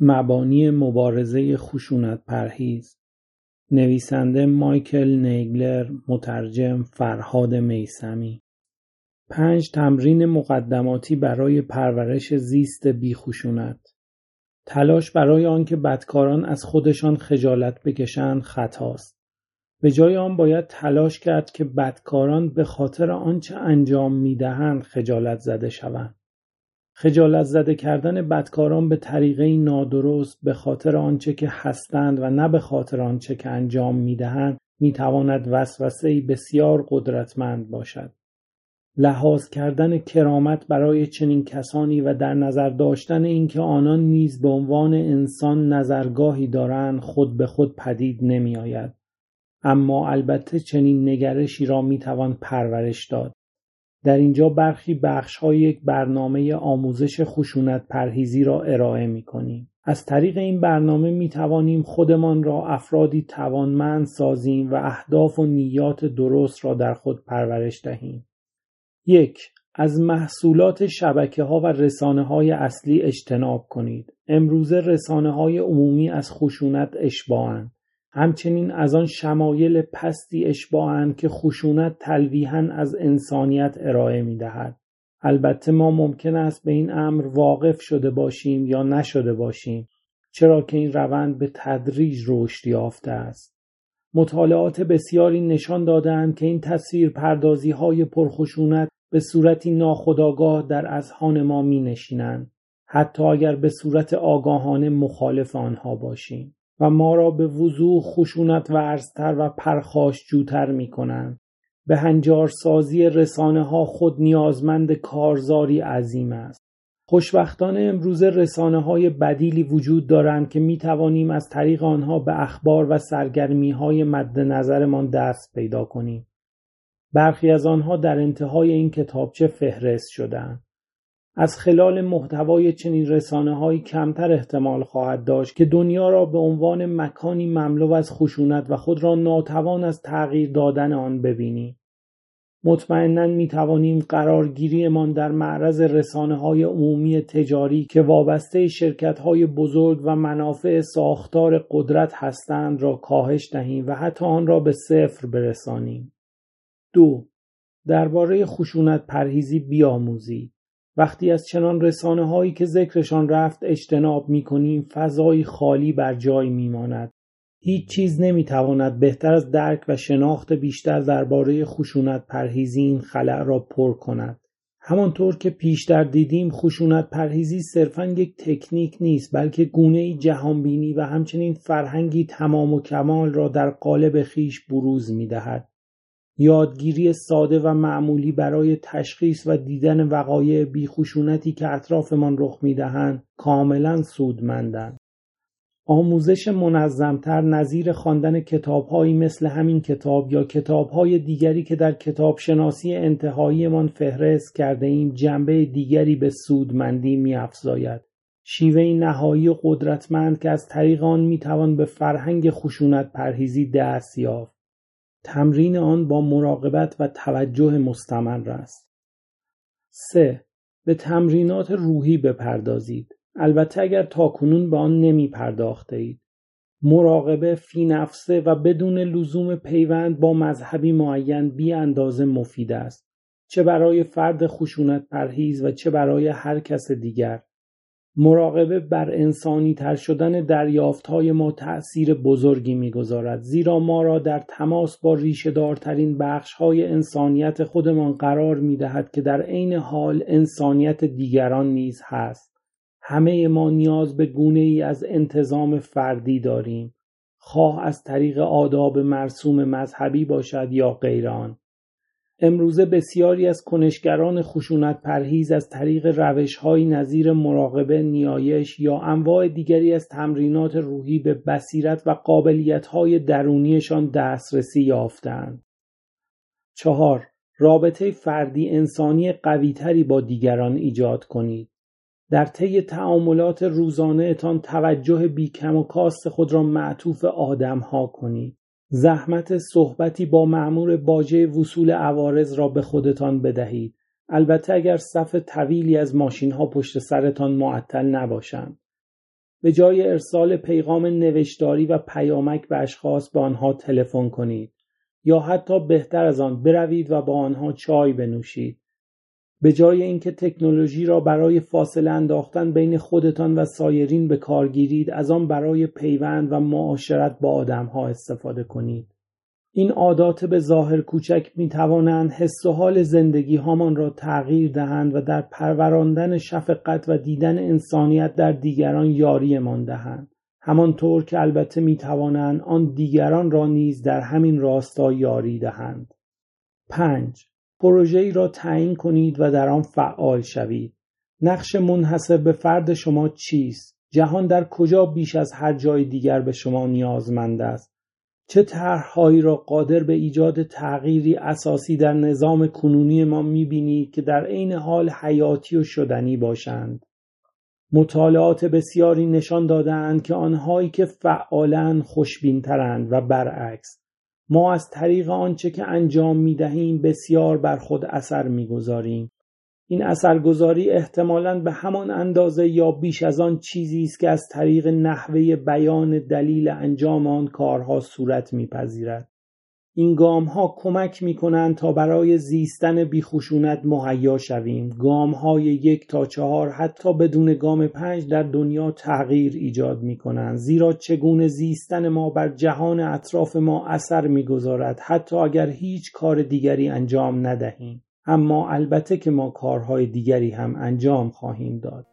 مبانی مبارزه خشونت پرهیز. نویسنده مایکل نیگلر مترجم فرهاد میسمی. پنج تمرین مقدماتی برای پرورش زیست بیخشونت تلاش برای آنکه بدکاران از خودشان خجالت بکشند خطاست. به جای آن باید تلاش کرد که بدکاران به خاطر آنچه انجام می‌دهند خجالت زده شوند. خجالت زده کردن بدکاران به طریقه نادرست به خاطر آنچه که هستند و نه به خاطر آنچه که انجام می‌دهند می‌تواند وسوسهای بسیار قدرتمند باشد. لحاظ کردن کرامت برای چنین کسانی و در نظر داشتن اینکه آنان نیز به عنوان انسان نظرگاهی دارند خود به خود پدید نمیآید. اما البته چنین نگرشی را می‌توان پرورش داد. در اینجا برخی های یک برنامه آموزش خشونت پرهیزی را ارائه می کنیم. از طریق این برنامه می توانیم خودمان را افرادی توانمند سازیم و اهداف و نیات درست را در خود پرورش دهیم. یک از محصولات شبکه ها و رسانه های اصلی اجتناب کنید. امروزه رسانه های عمومی از خشونت اشباهند. همچنین از آن شمایل پستی اشباهند که خشونت تلویحا از انسانیت ارائه می دهد. البته ما ممکن است به این امر واقف شده باشیم یا نشده باشیم چرا که این روند به تدریج رشد یافته است. مطالعات بسیاری نشان دادند که این تصویر پردازی های پرخشونت به صورتی ناخودآگاه در اذهان ما می نشینند. حتی اگر به صورت آگاهانه مخالف آنها باشیم. و ما را به وضوح خشونت ورزتر و پرخاشجوتر می کنند. به هنجارسازی رسانه ها خود نیازمند کارزاری عظیم است. خوشبختانه امروز رسانه های بدیلی وجود دارند که می توانیم از طریق آنها به اخبار و سرگرمی های مد نظرمان دست پیدا کنیم. برخی از آنها در انتهای این کتابچه فهرست شدند. از خلال محتوای چنین رسانههایی کمتر احتمال خواهد داشت که دنیا را به عنوان مکانی مملو از خشونت و خود را ناتوان از تغییر دادن آن ببینی. مطمئنا می توانیم قرارگیریمان در معرض رسانه های عمومی تجاری که وابسته شرکت های بزرگ و منافع ساختار قدرت هستند را کاهش دهیم و حتی آن را به صفر برسانیم. دو درباره خشونت پرهیزی بیاموزید. وقتی از چنان رسانه هایی که ذکرشان رفت اجتناب می کنیم فضای خالی بر جای می ماند. هیچ چیز نمی تواند بهتر از درک و شناخت بیشتر درباره خشونت پرهیزی این خلع را پر کند. همانطور که پیشتر دیدیم خشونت پرهیزی صرفا یک تکنیک نیست بلکه گونه جهانبینی و همچنین فرهنگی تمام و کمال را در قالب خیش بروز می دهد. یادگیری ساده و معمولی برای تشخیص و دیدن وقایع بیخشونتی که اطرافمان رخ می‌دهند کاملا سودمندند. آموزش منظمتر نظیر خواندن کتابهایی مثل همین کتاب یا کتابهای دیگری که در کتاب شناسی انتهاییمان فهرست کرده ایم جنبه دیگری به سودمندی میافزاید. شیوه نهایی و قدرتمند که از طریق آن می‌توان به فرهنگ خشونت پرهیزی دست یافت. تمرین آن با مراقبت و توجه مستمر است. 3. به تمرینات روحی بپردازید. البته اگر تاکنون به آن نمی پرداخته اید. مراقبه فی نفسه و بدون لزوم پیوند با مذهبی معین بی اندازه مفید است. چه برای فرد خشونت پرهیز و چه برای هر کس دیگر. مراقبه بر انسانی تر شدن دریافت های ما تأثیر بزرگی می‌گذارد زیرا ما را در تماس با ریشه دارترین بخش های انسانیت خودمان قرار می دهد که در عین حال انسانیت دیگران نیز هست. همه ما نیاز به گونه ای از انتظام فردی داریم. خواه از طریق آداب مرسوم مذهبی باشد یا غیران. امروزه بسیاری از کنشگران خشونت پرهیز از طریق روشهایی نظیر مراقبه نیایش یا انواع دیگری از تمرینات روحی به بصیرت و قابلیتهای درونیشان دسترسی یافتند. چهار رابطه فردی انسانی قویتری با دیگران ایجاد کنید. در طی تعاملات روزانه اتان توجه بیکم و کاست خود را معطوف آدم ها کنید. زحمت صحبتی با معمور باجه وصول عوارض را به خودتان بدهید. البته اگر صف طویلی از ماشین ها پشت سرتان معطل نباشند. به جای ارسال پیغام نوشتاری و پیامک به اشخاص به آنها تلفن کنید یا حتی بهتر از آن بروید و با آنها چای بنوشید به جای اینکه تکنولوژی را برای فاصله انداختن بین خودتان و سایرین به کار گیرید از آن برای پیوند و معاشرت با آدمها استفاده کنید. این عادات به ظاهر کوچک می توانند حس و حال زندگی هامان را تغییر دهند و در پروراندن شفقت و دیدن انسانیت در دیگران یاریمان دهند. همانطور که البته می توانند آن دیگران را نیز در همین راستا یاری دهند. 5 پروژه‌ای را تعیین کنید و در آن فعال شوید. نقش منحصر به فرد شما چیست؟ جهان در کجا بیش از هر جای دیگر به شما نیازمند است؟ چه طرحهایی را قادر به ایجاد تغییری اساسی در نظام کنونی ما می‌بینید که در عین حال حیاتی و شدنی باشند؟ مطالعات بسیاری نشان دادهاند که آنهایی که فعالن خوشبینترند و برعکس ما از طریق آنچه که انجام می دهیم بسیار بر خود اثر می گذاریم. این اثرگذاری احتمالاً به همان اندازه یا بیش از آن چیزی است که از طریق نحوه بیان دلیل انجام آن کارها صورت میپذیرد. این گام ها کمک می کنند تا برای زیستن بیخشونت مهیا شویم. گام های یک تا چهار حتی بدون گام پنج در دنیا تغییر ایجاد می کنند. زیرا چگونه زیستن ما بر جهان اطراف ما اثر می گذارد حتی اگر هیچ کار دیگری انجام ندهیم. اما البته که ما کارهای دیگری هم انجام خواهیم داد.